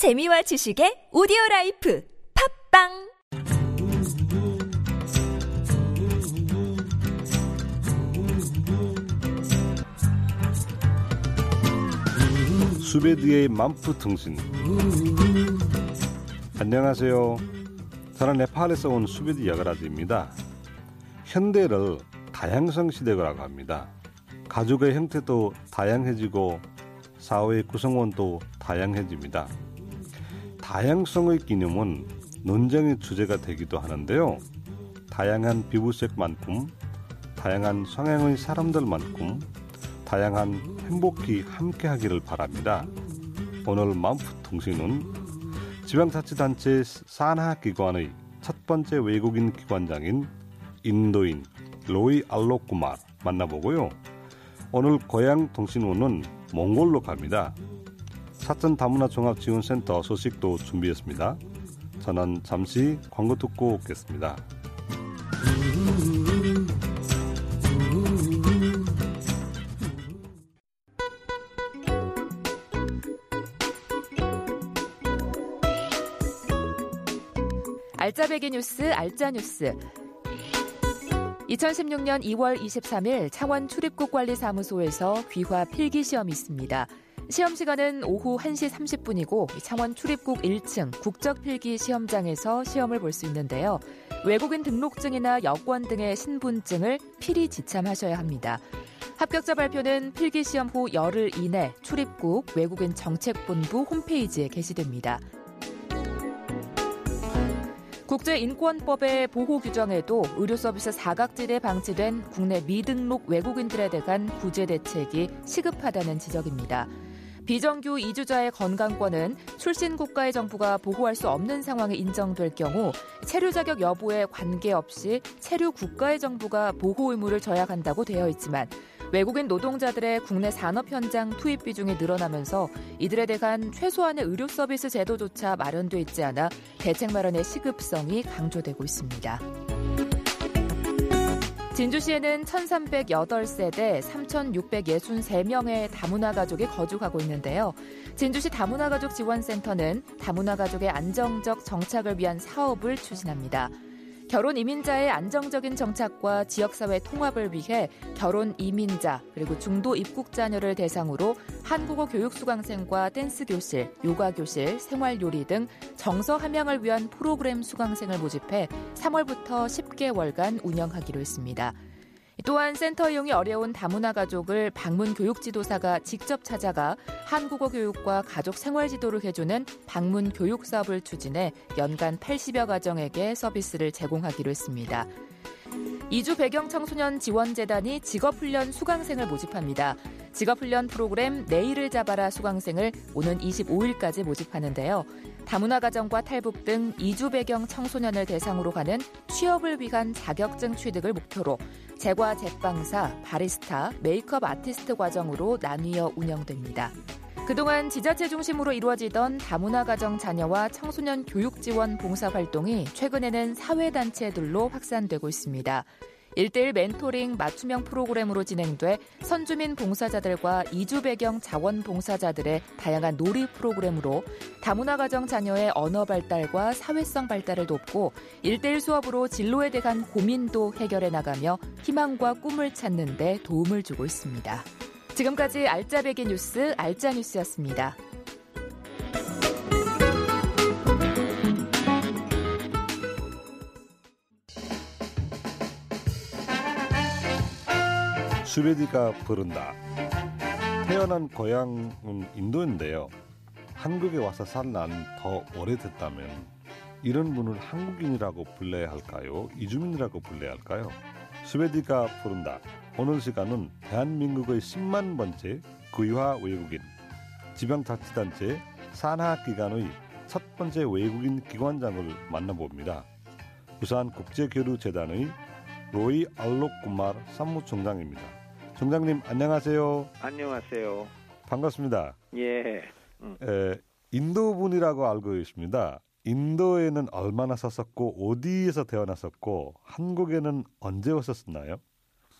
재미와 지식의 오디오 라이프 팟빵 수베드의 만프 통신 안녕하세요. 저는 네팔에서 온 수베드 야가라즈입니다. 현대를 다양성 시대라고 합니다. 가족의 형태도 다양해지고 사회의 구성원도 다양해집니다. 다양성의 기념은 논쟁의 주제가 되기도 하는데요. 다양한 피부색만큼, 다양한 성향의 사람들만큼 다양한 행복히 함께하기를 바랍니다. 오늘 맘프 통신은 지방자치단체 산하기관의 첫 번째 외국인 기관장인 인도인 로이 알로쿠마르 만나보고요. 오늘 고향 통신원은 몽골로 갑니다. 사천 다문화 종합지원센터 소식도 준비했습니다. 저는 잠시 광고 듣고 오겠습니다. 알짜배기 뉴스 알짜뉴스 2016년 2월 23일 창원 출입국 관리사무소에서 귀화 필기 시험이 있습니다. 시험 시간은 오후 1시 30분이고 창원 출입국 1층 국적필기 시험장에서 시험을 볼 수 있는데요. 외국인 등록증이나 여권 등의 신분증을 필히 지참하셔야 합니다. 합격자 발표는 필기 시험 후 열흘 이내 출입국 외국인 정책본부 홈페이지에 게시됩니다. 국제인권법의 보호 규정에도 의료 서비스 사각지대에 방치된 국내 미등록 외국인들에 대한 구제 대책이 시급하다는 지적입니다. 비정규 이주자의 건강권은 출신 국가의 정부가 보호할 수 없는 상황에 인정될 경우 체류 자격 여부에 관계없이 체류 국가의 정부가 보호 의무를 져야 한다고 되어 있지만 외국인 노동자들의 국내 산업 현장 투입 비중이 늘어나면서 이들에 대한 최소한의 의료 서비스 제도조차 마련돼 있지 않아 대책 마련의 시급성이 강조되고 있습니다. 진주시에는 1308세대 3663명의 다문화 가족이 거주하고 있는데요. 진주시 다문화 가족 지원센터는 다문화 가족의 안정적 정착을 위한 사업을 추진합니다. 결혼 이민자의 안정적인 정착과 지역사회 통합을 위해 결혼 이민자 그리고 중도 입국 자녀를 대상으로 한국어 교육 수강생과 댄스 교실, 요가 교실, 생활 요리 등 정서 함양을 위한 프로그램 수강생을 모집해 3월부터 10개월간 운영하기로 했습니다. 또한 센터 이용이 어려운 다문화 가족을 방문 교육 지도사가 직접 찾아가 한국어 교육과 가족 생활 지도를 해주는 방문 교육 사업을 추진해 연간 80여 가정에게 서비스를 제공하기로 했습니다. 이주 배경 청소년 지원재단이 직업훈련 수강생을 모집합니다. 직업훈련 프로그램 내일을 잡아라 수강생을 오는 25일까지 모집하는데요. 다문화 가정과 탈북 등 이주 배경 청소년을 대상으로 가는 취업을 위한 자격증 취득을 목표로 제과 제빵사, 바리스타, 메이크업 아티스트 과정으로 나뉘어 운영됩니다. 그동안 지자체 중심으로 이루어지던 다문화 가정 자녀와 청소년 교육 지원 봉사 활동이 최근에는 사회단체들로 확산되고 있습니다. 일대일 멘토링 맞춤형 프로그램으로 진행돼 선주민 봉사자들과 이주 배경 자원 봉사자들의 다양한 놀이 프로그램으로 다문화 가정 자녀의 언어 발달과 사회성 발달을 돕고 일대일 수업으로 진로에 대한 고민도 해결해 나가며 희망과 꿈을 찾는 데 도움을 주고 있습니다. 지금까지 알짜배기 뉴스 알짜뉴스였습니다. 수베디가 부른다. 태어난 고향은 인도인데요. 한국에 와서 산 난 더 오래됐다면 이런 분을 한국인이라고 불러야 할까요? 이주민이라고 불러야 할까요? 스웨디가 부른다. 오늘 시간은 대한민국의 10만 번째 귀화 외국인 지방자치단체 산하기관의 첫 번째 외국인 기관장을 만나봅니다. 부산 국제교류재단의 로이 알록구마르 사무총장입니다. 총장님 안녕하세요. 안녕하세요. 반갑습니다. 예. 음. 에, 인도 분이라고 알고 있습니다. 인도에는 얼마나 사셨고 어디에서 태어나셨고 한국에는 언제 오셨나요?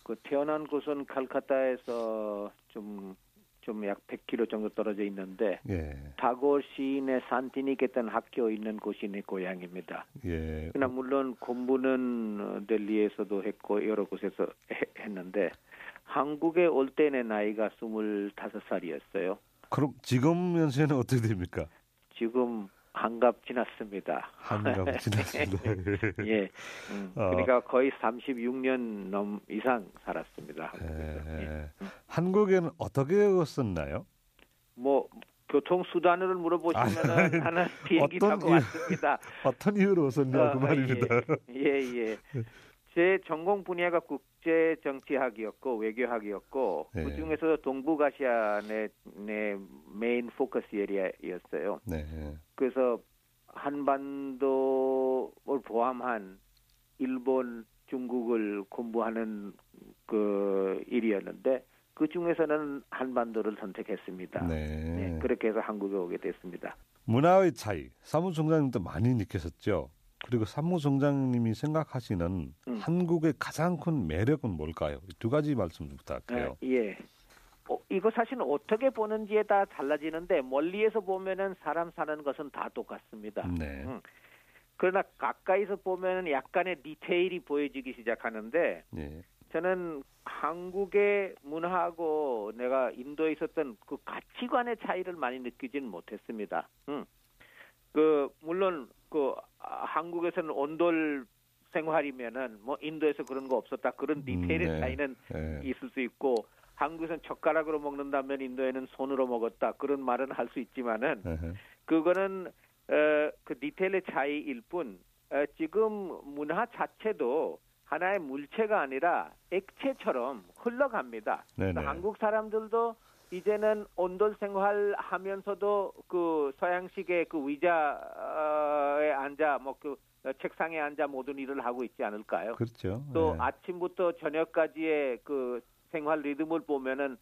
그 태어난 곳은 칼카타에서 좀 좀 약 100km 정도 떨어져 있는데 예. 다고 시내 산티니케탄 학교 있는 곳이 내 고향입니다. 예. 그러나 물론 공부는 어, 델리에서도 했고 여러 곳에서 해- 했는데 한국에 올때내 나이가 25살이었어요. 그럼 지금 연세는 어떻게 됩니까? 지금 한갑 지났습니다. 한가고 지났습니다. 예. 음, 어. 그러니까 거의 36년 넘 이상 살았습니다. 예. 예. 한국에는 어떻게 썼나요? 뭐 교통 수단을 물어보시면은 나는 비행기 어떤 타고 이유- 왔습니다. 어떤 이유로 썼냐 어, 그 말입니다. 예, 예. 제 전공 분야가 국제 정치학이었고 외교학이었고 예. 그 중에서 동북아시아 내, 내 main focus area였어요. 네. 그래서 한반도를 포함한 일본, 중국을 공부하는 그 일이었는데 그 중에서는 한반도를 선택했습니다. 네. 네, 그렇게 해서 한국에 오게 됐습니다. 문화의 차이 사무총장님도 많이 느끼셨죠. 그리고 사무총장님이 생각하시는 음. 한국의 가장 큰 매력은 뭘까요? 이두 가지 말씀 좀 부탁해요. 예. 예. 어, 이거 사실은 어떻게 보는지에 따라 달라지는데 멀리에서 보면은 사람 사는 것은 다 똑같습니다. 네. 음. 그러나 가까이서 보면은 약간의 디테일이 보여지기 시작하는데 예. 저는 한국의 문화하고 내가 인도에 있었던 그 가치관의 차이를 많이 느끼지는 못했습니다. 음. 그 물론 그 아, 한국에서는 온돌 생활이면은 뭐 인도에서 그런 거 없었다 그런 디테일의 네. 차이는 예. 있을 수 있고 한국에서는 젓가락으로 먹는다면 인도에는 손으로 먹었다 그런 말은 할 수 있지만은 에헤. 그거는 어, 그 디테일의 차이일 뿐 어, 지금 문화 자체도 하나의 물체가 아니라 액체처럼 흘러갑니다. 네네. 그래서 한국 사람들도 이제는 온돌 생활하면서도 그 서양식의 그 의자에 앉아 뭐그 책상에 앉아 모든 일을 하고 있지 않을까요? 그렇죠. 또 예. 아침부터 저녁까지의 그 생활 리듬을 보면은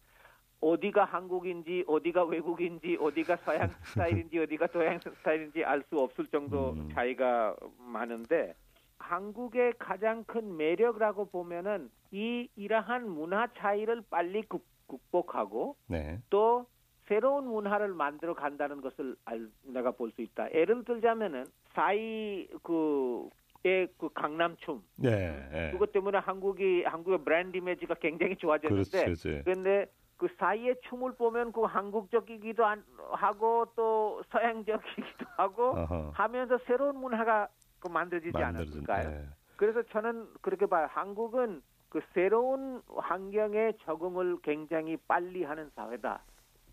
어디가 한국인지 어디가 외국인지 어디가 서양 스타일인지 어디가 동양 스타일인지 알 수 없을 정도 음. 차이가 많은데 한국의 가장 큰 매력이라고 보면은 이 이러한 문화 차이를 빨리 극, 극복하고 네. 또 새로운 문화를 만들어 간다는 것을 알, 내가 볼 수 있다. 예를 들자면은 사이 그 의 그 강남춤 예. 예. 그것 때문에 한국이 한국의 브랜드 이미지가 굉장히 좋아졌는데. 그런데 그 사이의 춤을 보면 그 한국적이기도 한- 하고 또 서양적이기도 하고 어허. 하면서 새로운 문화가 그 만들어지지 만들어진. 않았을까요? 예. 그래서 저는 그렇게 봐요. 한국은 그 새로운 환경에 적응을 굉장히 빨리 하는 사회다.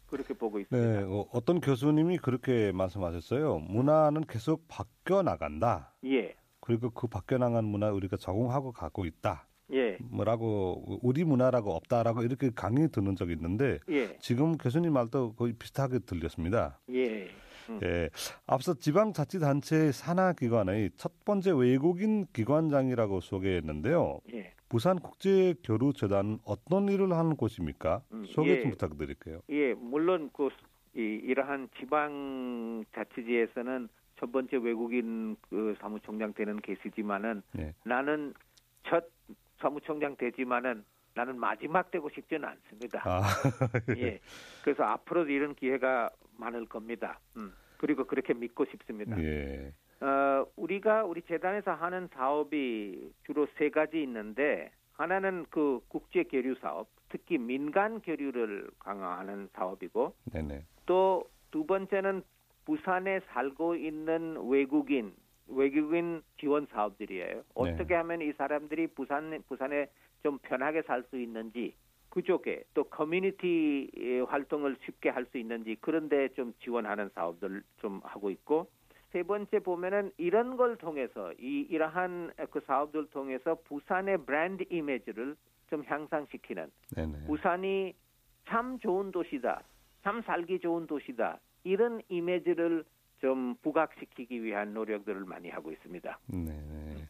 그렇게 보고 있습니다. 네, 어, 어떤 교수님이 그렇게 말씀하셨어요. 문화는 계속 바뀌어 나간다. 예, 그리고 그 바뀌어 나간 문화 우리가 적응하고 가고 있다. 예, 뭐라고 우리 문화라고 없다라고 이렇게 강의 듣는 적이 있는데 예, 지금 교수님 말도 거의 비슷하게 들렸습니다. 예. 음. 예, 앞서 지방자치단체 산하기관의 첫 번째 외국인 기관장이라고 소개했는데요. 예. 부산국제교류재단은 어떤 일을 하는 곳입니까? 음, 소개 예. 좀 부탁드릴게요. 예, 물론 그 이, 이러한 지방 자치지에서는 첫 번째 외국인 그 사무총장 되는 계시지만은 네. 나는 첫 사무총장 되지만은 나는 마지막 되고 싶지는 않습니다. 아, 예. 그래서 앞으로도 이런 기회가 많을 겁니다. 음. 그리고 그렇게 믿고 싶습니다. 예. 어, 우리가 우리 재단에서 하는 사업이 주로 세 가지 있는데 하나는 그 국제 교류 사업, 특히 민간 교류를 강화하는 사업이고. 또 두 번째는 부산에 살고 있는 외국인 외국인 지원 사업들이에요. 어떻게 하면 이 사람들이 부산 부산에 좀 편하게 살 수 있는지 그쪽에 또 커뮤니티 활동을 쉽게 할 수 있는지 그런데 좀 지원하는 사업들 좀 하고 있고 세 번째 보면은 이런 걸 통해서 이 이러한 그 사업들 통해서 부산의 브랜드 이미지를 좀 향상시키는 네네. 부산이 참 좋은 도시다. 참 살기 좋은 도시다. 이런 이미지를 좀 부각시키기 위한 노력들을 많이 하고 있습니다. 네.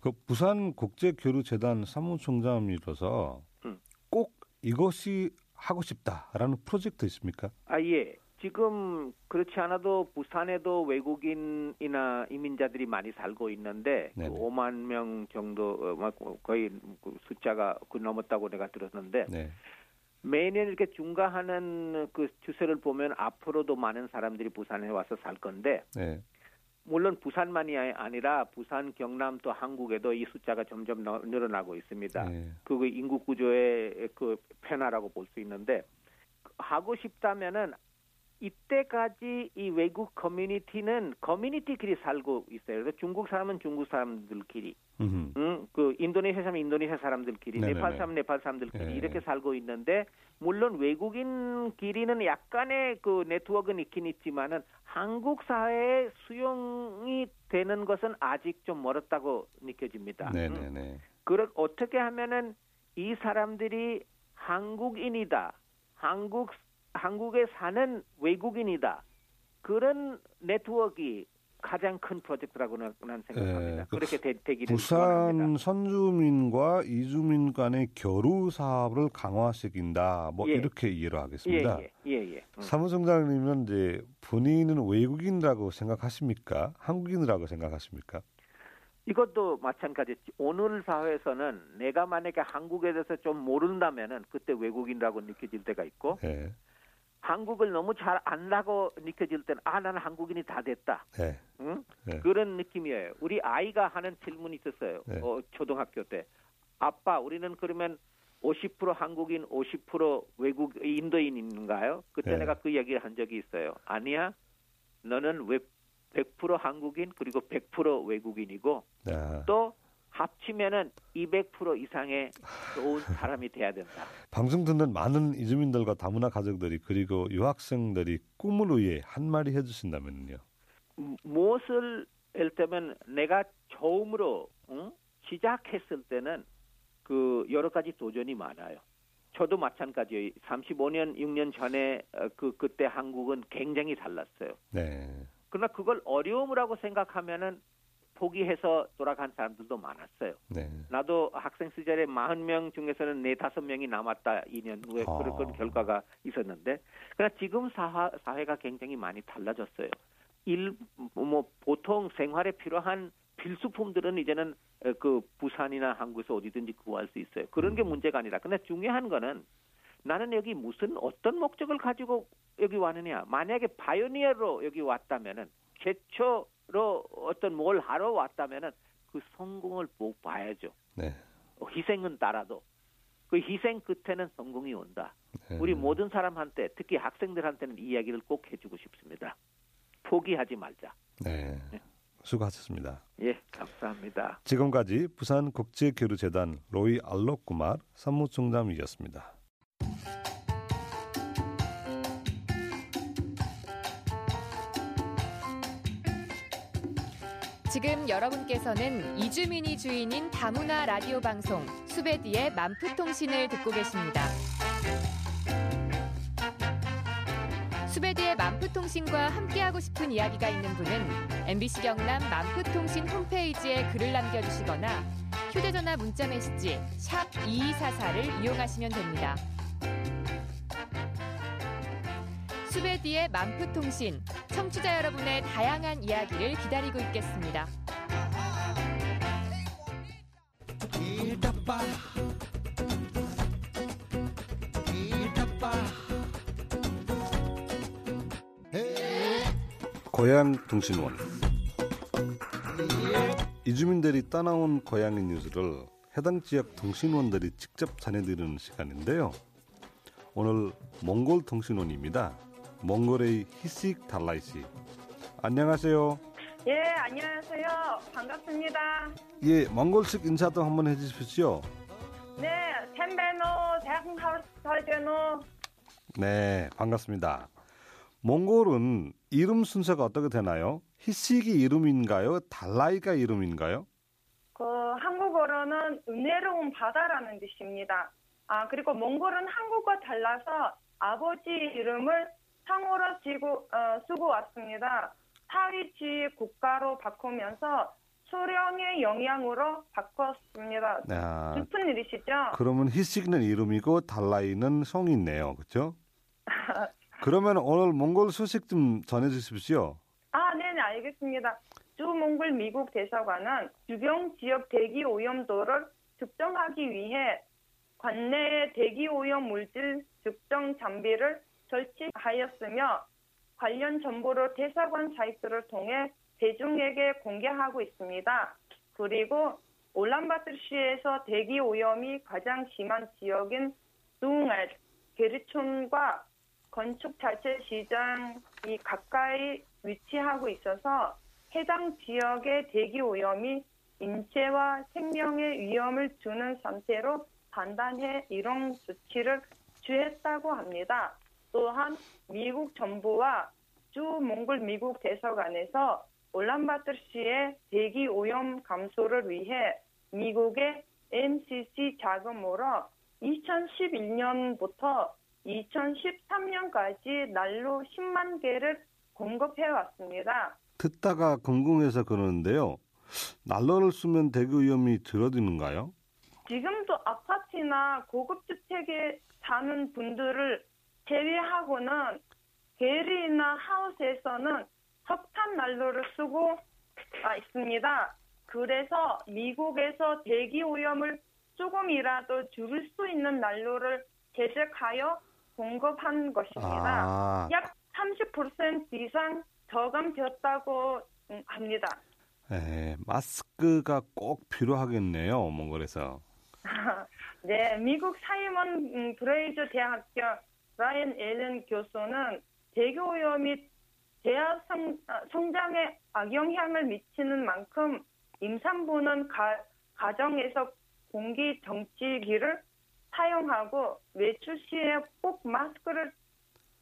그 부산 국제 교류 재단 사무총장으로서 음. 꼭 이것이 하고 싶다라는 프로젝트 있습니까? 아, 예. 지금 그렇지 않아도 부산에도 외국인이나 이민자들이 많이 살고 있는데 그 네네. 5만 명 정도 어, 막 거의 그 숫자가 그 넘었다고 내가 들었는데 네. 매년 이렇게 중과하는 그 추세를 보면 앞으로도 많은 사람들이 부산에 와서 살 건데 네. 물론 부산만이 아니라 부산, 경남 또 한국에도 이 숫자가 점점 너- 늘어나고 있습니다. 네. 그 인구 구조의 그 변화라고 볼 수 있는데 하고 싶다면은 이때까지 이 외국 커뮤니티는 커뮤니티끼리 살고 있어요. 그래서 중국 사람은 중국 사람들끼리, 음흠. 음, 그 인도네시아 사람은 인도네시아 사람들끼리, 네네네. 네팔 사람은 네팔 사람들끼리 예. 이렇게 살고 있는데 물론 외국인끼리는 약간의 그 네트워크는 있긴 있지만은 한국 사회에 수용이 되는 것은 아직 좀 멀었다고 느껴집니다. 음. 네네네. 그렇 어떻게 하면은 이 사람들이 한국인이다. 한국 한국에 사는 외국인이다. 그런 네트워크가 가장 큰 프로젝트라고 는 생각합니다. 예, 그 그렇게 되, 되기를 부산 원합니다. 선주민과 이주민 간의 교류 사업을 강화시킨다. 뭐 예. 이렇게 이해를 하겠습니다. 예, 예, 예, 예. 음. 사무총장님은 이제 본인은 외국인이라고 생각하십니까? 한국인이라고 생각하십니까? 이것도 마찬가지. 오늘 사회에서는 내가 만약에 한국에 대해서 좀 모른다면은 그때 외국인이라고 느껴질 때가 있고 네. 한국을 너무 잘 안다고 느껴질 때는 아 나는 한국인이 다 됐다. 네. 응? 네. 그런 느낌이에요. 우리 아이가 하는 질문이 있었어요. 네. 어, 초등학교 때. 아빠, 우리는 그러면 50% 한국인, 50% 외국 인도인인가요? 그때 네. 내가 그 얘기를 한 적이 있어요. 아니야. 너는 왜 100% 한국인 그리고 100% 외국인이고 네. 또 합치면은 200% 이상의 좋은 사람이 돼야 된다. 방송 듣는 많은 이주민들과 다문화 가족들이 그리고 유학생들이 꿈을 위해 한 마디 해주신다면요. 무- 무엇을 예를 들면 내가 처음으로 응? 시작했을 때는 그 여러 가지 도전이 많아요. 저도 마찬가지예요. 35년, 6년 전에 어, 그 그때 한국은 굉장히 달랐어요. 네. 그러나 그걸 어려움이라고 생각하면은 포기해서 돌아간 사람들도 많았어요. 네. 나도 학생 시절에 40명 중에서는 네 다섯 명이 남았다 2년 후에 아. 그런 결과가 있었는데 그러나 지금 사화, 사회가 굉장히 많이 달라졌어요. 일 뭐 보통 생활에 필요한 필수품들은 이제는 어, 그 부산이나 한국에서 어디든지 구할 수 있어요. 그런 게 문제가 아니라 근데 중요한 거는 나는 여기 무슨 어떤 목적을 가지고 여기 왔느냐. 만약에 바이오니어로 여기 왔다면은 최초 로 어떤 뭘 하러 왔다면은 그 성공을 꼭 봐야죠. 네. 어, 희생은 따라도 그 희생 끝에는 성공이 온다. 네. 우리 모든 사람한테 특히 학생들한테는 이 이야기를 꼭 해주고 싶습니다. 포기하지 말자. 네. 수고하셨습니다. 예, 감사합니다. 지금까지 부산 국제교류재단 로이 알록구말 사무총장이었습니다. 지금 여러분께서는 이주민이 주인인 다문화 라디오 방송 수베디의 만프통신을 듣고 계십니다. 수베디의 만프통신과 함께하고 싶은 이야기가 있는 분은 MBC 경남 만프통신 홈페이지에 글을 남겨주시거나 휴대전화 문자메시지 샵 2244를 이용하시면 됩니다. 수베디의 만프통신 청취자 여러분의 다양한 이야기를 기다리고 있겠습니다. 고향 통신원 이주민들이 따나온 고향의 뉴스를 해당 지역 통신원들이 직접 전해드리는 시간인데요. 오늘 몽골 통신원입니다. 몽골의 히식 달라이 씨. 안녕하세요. 예, 안녕하세요. 반갑습니다. 예, 몽골식 인사도 한번 해주십시오. 네, 템베노, 대학하우스노 네, 반갑습니다. 몽골은 이름 순서가 어떻게 되나요? 히식이 이름인가요? 달라이가 이름인가요? 그 한국어로는 은혜로운 바다라는 뜻입니다. 아, 그리고 몽골은 한국과 달라서 아버지 이름을 상호로 지고, 어, 쓰고 왔습니다. 사위지 국가로 바꾸면서 수령의 영향으로 바꿨습니다. 아, 슬픈 일이시죠? 그러면 히식는 이름이고 달라이는 성이네요. 그렇죠? 그러면 오늘 몽골 소식 좀 전해 주십시오. 아, 네네, 알겠습니다. 주몽골 미국 대사관은 주변 지역 대기 오염도를 측정하기 위해 관내의 대기 오염 물질 측정 장비를 설치하였으며 관련 정보를 대사관 사이트를 통해 대중에게 공개하고 있습니다. 그리고 올란바토시에서 대기 오염이 가장 심한 지역인 둥알, 게르촌과 건축 자체 시장이 가까이 위치하고 있어서 해당 지역의 대기 오염이 인체와 생명에 위험을 주는 상태로 판단해 이런 조치를 취했다고 합니다. 또한 미국 정부와 주 몽골 미국 대사관에서 올란바토시의 대기 오염 감소를 위해 미국의 MCC 자금으로 2011년부터 2013년까지 난로 10만 개를 공급해 왔습니다. 듣다가 궁금해서 그러는데요. 난로를 쓰면 대기 오염이 줄어드는가요? 지금도 아파트나 고급 주택에 사는 분들을 제외하고는 게리나 하우스에서는 석탄 난로를 쓰고 있습니다. 그래서 미국에서 대기 오염을 조금이라도 줄일 수 있는 난로를 제작하여 공급한 것입니다. 아, 약30% 이상 저감되었다고 음, 합니다. 에, 마스크가 꼭 필요하겠네요. 몽골에서. 네, 미국 사이먼 음, 브레이저 대학교 라이언 앨런 교수는 대교 오염이 대학 성, 아, 성장에 악영향을 미치는 만큼 임산부는 가, 가정에서 공기 정치기를 사용하고 외출 시에 꼭 마스크를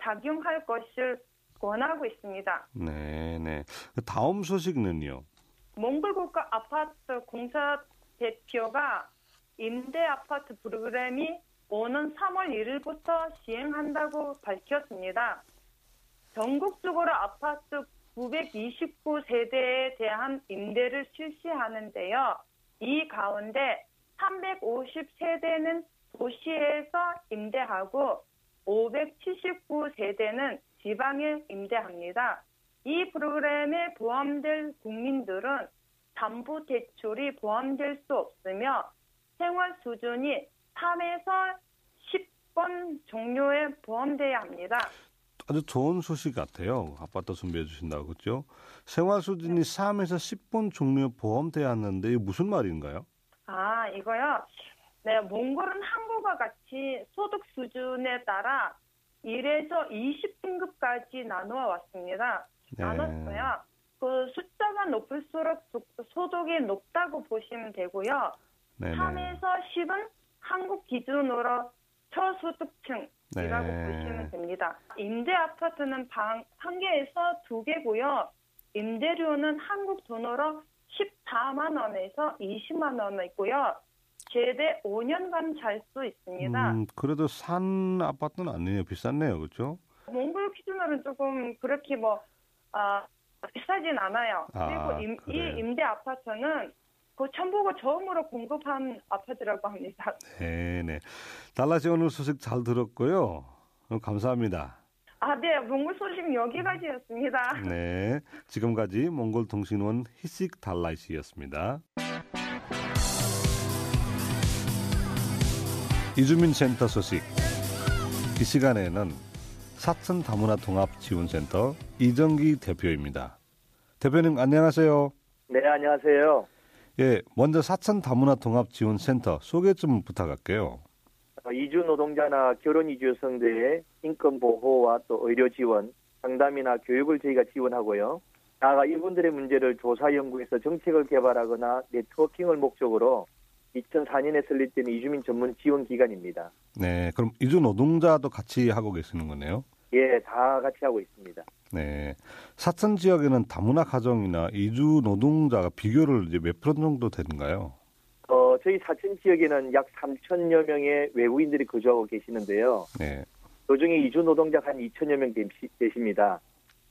착용할 것을 권하고 있습니다. 네, 네. 다음 소식은요. 몽골 국가 아파트 공사 대표가 임대 아파트 프로그램이 오는 3월 1일부터 시행한다고 밝혔습니다. 전국적으로 아파트 929세대에 대한 임대를 실시하는데요. 이 가운데 350세대는 도시에서 임대하고 579세대는 지방에 임대합니다. 이 프로그램에 포함될 국민들은 담보 대출이 포함될 수 없으며 생활 수준이 3에서 10번 종류에 포함돼야 합니다. 아주 좋은 소식 같아요. 아파트 준비해 주신다고 그렇죠? 생활 수준이 3에서 10번 종류에 포함돼야 하는데 이게 무슨 말인가요? 아, 이거요. 네, 몽골은 한국과 같이 소득 수준에 따라 1에서 20등급까지 나누어 왔습니다. 네. 나눴어요. 그 숫자가 높을수록 소- 소득이 높다고 보시면 되고요. 네, 3에서 10은 한국 기준으로 저소득층 이라고 네. 보시면 됩니다. 임대 아파트는 방 한 개에서 두 개고요. 임대료는 한국 돈으로 14만 원에서 20만 원 있고요. 최대 5년간 잘 수 있습니다. 음, 그래도 산 아파트는 아니에요. 비쌌네요. 그렇죠? 몽골 기준으로는 조금 그렇게 뭐 아, 비싸진 않아요. 아, 그리고 임, 이? 임대 아파트는 그 첨부가 처음으로 공급한 아파트라고 합니다. 네, 네. 달라지 오늘 소식 잘 들었고요. 어, 감사합니다. 아, 네, 몽골 소식 여기까지였습니다. 네. 지금까지 몽골통신원 히식 달라이 씨였습니다. 이주민 센터 소식. 이 시간에는 사천 다문화 통합 지원센터 이정기 대표입니다. 대표님 안녕하세요. 네, 안녕하세요. 예, 먼저 사천 다문화 통합 지원 센터 소개 좀 부탁할게요. 어, 이주 노동자나 결혼 이주 여성들의 인권 보호와 또 의료 지원, 상담이나 교육을 저희가 지원하고요. 나아가 이분들의 문제를 조사 연구해서 정책을 개발하거나 네트워킹을 목적으로 2004년에 설립된 이주민 전문 지원 기관입니다. 네, 그럼 이주 노동자도 같이 하고 계시는 거네요. 예, 다 같이 하고 있습니다. 네. 사천 지역에는 다문화 가정이나 이주 노동자가 비교를 이제 몇 프로 정도 되는가요? 어, 저희 사천 지역에는 약 3천여 명의 외국인들이 거주하고 계시는데요. 네. 그중에 이주 노동자가 한 2천여 명 계십니다.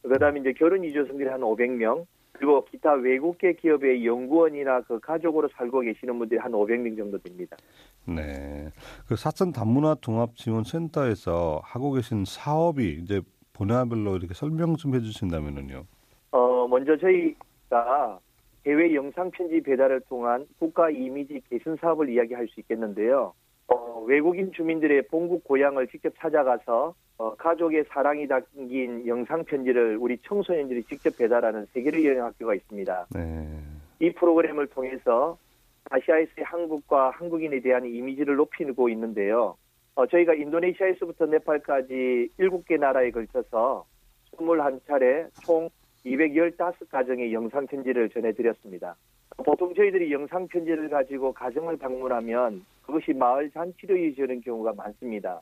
그다음에 이제 결혼 이주 여성들이 한 500명, 그리고 기타 외국계 기업의 연구원이나 그 가족으로 살고 계시는 분들이 한 500명 정도 됩니다. 네. 그 사천 다문화 종합 지원 센터에서 하고 계신 사업이 이제 분야별로 이렇게 설명 좀 해주신다면은요. 어, 먼저 저희가 해외 영상 편지 배달을 통한 국가 이미지 개선 사업을 이야기할 수 있겠는데요. 어, 외국인 주민들의 본국 고향을 직접 찾아가서 어, 가족의 사랑이 담긴 영상 편지를 우리 청소년들이 직접 배달하는 세계를 여행 학교가 있습니다. 네. 이 프로그램을 통해서 아시아에서의 한국과 한국인에 대한 이미지를 높이고 있는데요. 어, 저희가 인도네시아에서부터 네팔까지 7개 나라에 걸쳐서 21차례 총 215가정의 영상 편지를 전해드렸습니다. 보통 저희들이 영상 편지를 가지고 가정을 방문하면 그것이 마을 잔치로 이어지는 경우가 많습니다.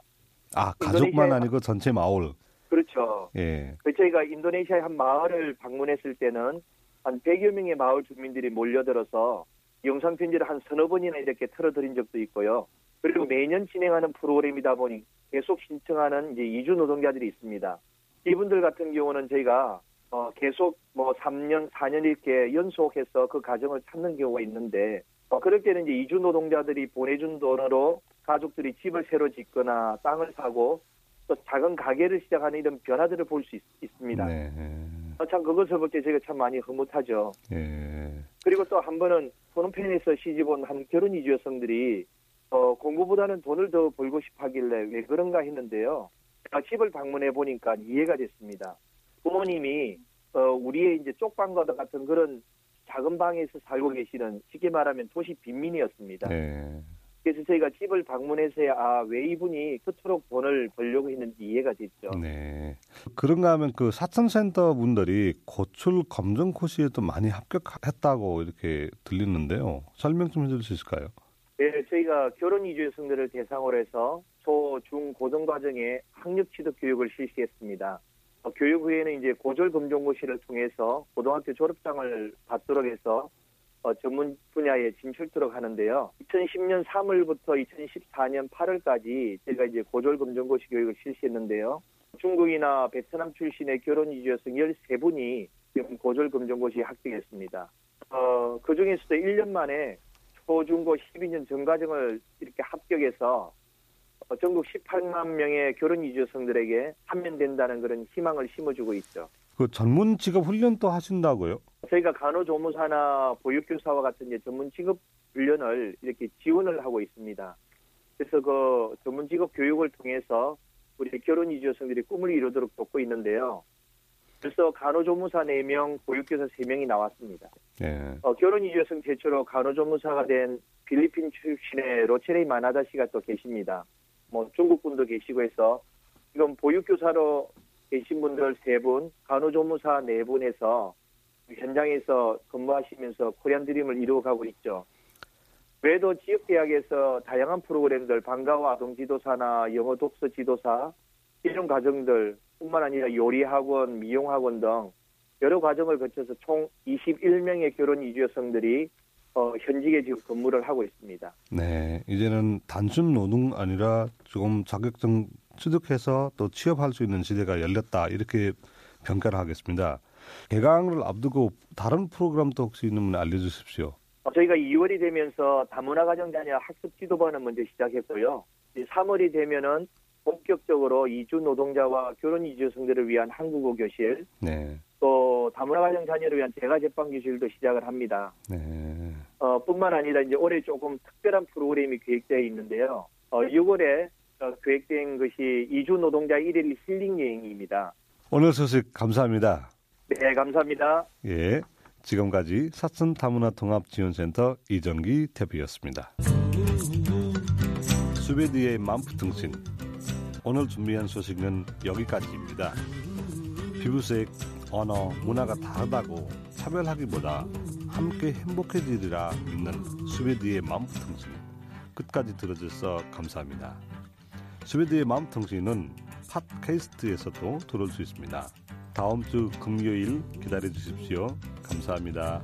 아, 가족만 아니고 전체 마을. 그렇죠. 예. 그 저희가 인도네시아의 한 마을을 방문했을 때는 한 100여 명의 마을 주민들이 몰려들어서 영상 편지를 한 서너 번이나 이렇게 틀어드린 적도 있고요. 그리고 매년 진행하는 프로그램이다 보니 계속 신청하는 이제 이주 노동자들이 있습니다. 이분들 같은 경우는 저희가 어, 계속 뭐 3년, 4년 이렇게 연속해서 그 가정을 찾는 경우가 있는데 어, 그럴 때는 이제 이주 노동자들이 보내준 돈으로 가족들이 집을 새로 짓거나 땅을 사고 또 작은 가게를 시작하는 이런 변화들을 볼 수 있습니다. 네. 어, 참 그것을 볼 때 제가 참 많이 흐뭇하죠. 예. 그리고 또 한 번은 포놈펜에서 시집온 한 결혼 이주 여성들이 어, 공부보다는 돈을 더 벌고 싶어 하길래 왜 그런가 했는데요. 집을 방문해 보니까 이해가 됐습니다. 부모님이 어, 우리의 이제 쪽방과 같은 그런 작은 방에서 살고 계시는 쉽게 말하면 도시 빈민이었습니다. 네. 그래서 저희가 집을 방문해서야 아, 왜 이분이 그토록 돈을 벌려고 했는지 이해가 됐죠. 네. 그런가 하면 그 사천센터 분들이 고출 검정 코시에도 많이 합격했다고 이렇게 들리는데요. 설명 좀 해줄 수 있을까요? 네, 저희가 결혼 이주 여성들을 대상으로 해서 초, 중, 고등 과정에 학력 취득 교육을 실시했습니다. 어, 교육 후에는 이제 고졸 검정고시를 통해서 고등학교 졸업장을 받도록 해서 어, 전문 분야에 진출토록 하는데요. 2010년 3월부터 2014년 8월까지 제가 이제 고졸 검정고시 교육을 실시했는데요. 중국이나 베트남 출신의 결혼 이주 여성 13분이 지금 고졸 검정고시에 합격했습니다. 어, 그 중에서도 1년 만에 초중고 12년 전과정을 이렇게 합격해서 어, 전국 18만 명의 결혼 이주 여성들에게 한면된다는 그런 희망을 심어주고 있죠. 그 전문 직업 훈련도 하신다고요? 저희가 간호조무사나 보육교사와 같은 이제 전문 직업 훈련을 이렇게 지원을 하고 있습니다. 그래서 그 전문 직업 교육을 통해서 우리 결혼 이주 여성들이 꿈을 이루도록 돕고 있는데요. 그래서 간호조무사 4명, 보육교사 3명이 나왔습니다. 예. 어, 결혼 이주 여성 최초로 간호조무사가 된 필리핀 출신의 로체레이 마나다 씨가 또 계십니다. 뭐 중국 분도 계시고 해서 지금 보육교사로 계신 분들 세 분, 간호조무사 네 분에서 현장에서 근무하시면서 코리안 드림을 이루어가고 있죠. 외에도 지역대학에서 다양한 프로그램들, 방과후 아동지도사나 영어 독서 지도사, 이런 과정들 뿐만 아니라 요리학원, 미용학원 등 여러 과정을 거쳐서 총 21명의 결혼 이주 여성들이 어, 현직에 지금 근무를 하고 있습니다. 네. 이제는 단순 노동 아니라 조금 자격증 취득해서 또 취업할 수 있는 시대가 열렸다. 이렇게 평가를 하겠습니다. 개강을 앞두고 다른 프로그램도 혹시 있는 분 알려주십시오. 어, 저희가 2월이 되면서 다문화 가정 자녀 학습 지도반을 먼저 시작했고요. 이제 3월이 되면은 본격적으로 이주 노동자와 결혼 이주 여성들을 위한 한국어 교실, 네. 또 다문화 가정 자녀를 위한 재가 제빵 교실도 시작을 합니다. 네. 어, 뿐만 아니라 이제 올해 조금 특별한 프로그램이 계획되어 있는데요. 어, 6월에 어, 계획된 것이 이주 노동자 1일 힐링 여행입니다. 오늘 소식 감사합니다. 네, 감사합니다. 예. 지금까지 사천 다문화 통합 지원센터 이정기 대표였습니다. 스웨디의 맘프등신 오늘 준비한 소식은 여기까지입니다. 피부색, 언어, 문화가 다르다고 차별하기보다 함께 행복해지리라 믿는 스웨디의 마음통신 끝까지 들어주셔서 감사합니다. 스웨디의 마음통신은 팟캐스트에서도 들을 수 있습니다. 다음 주 금요일 기다려 주십시오. 감사합니다.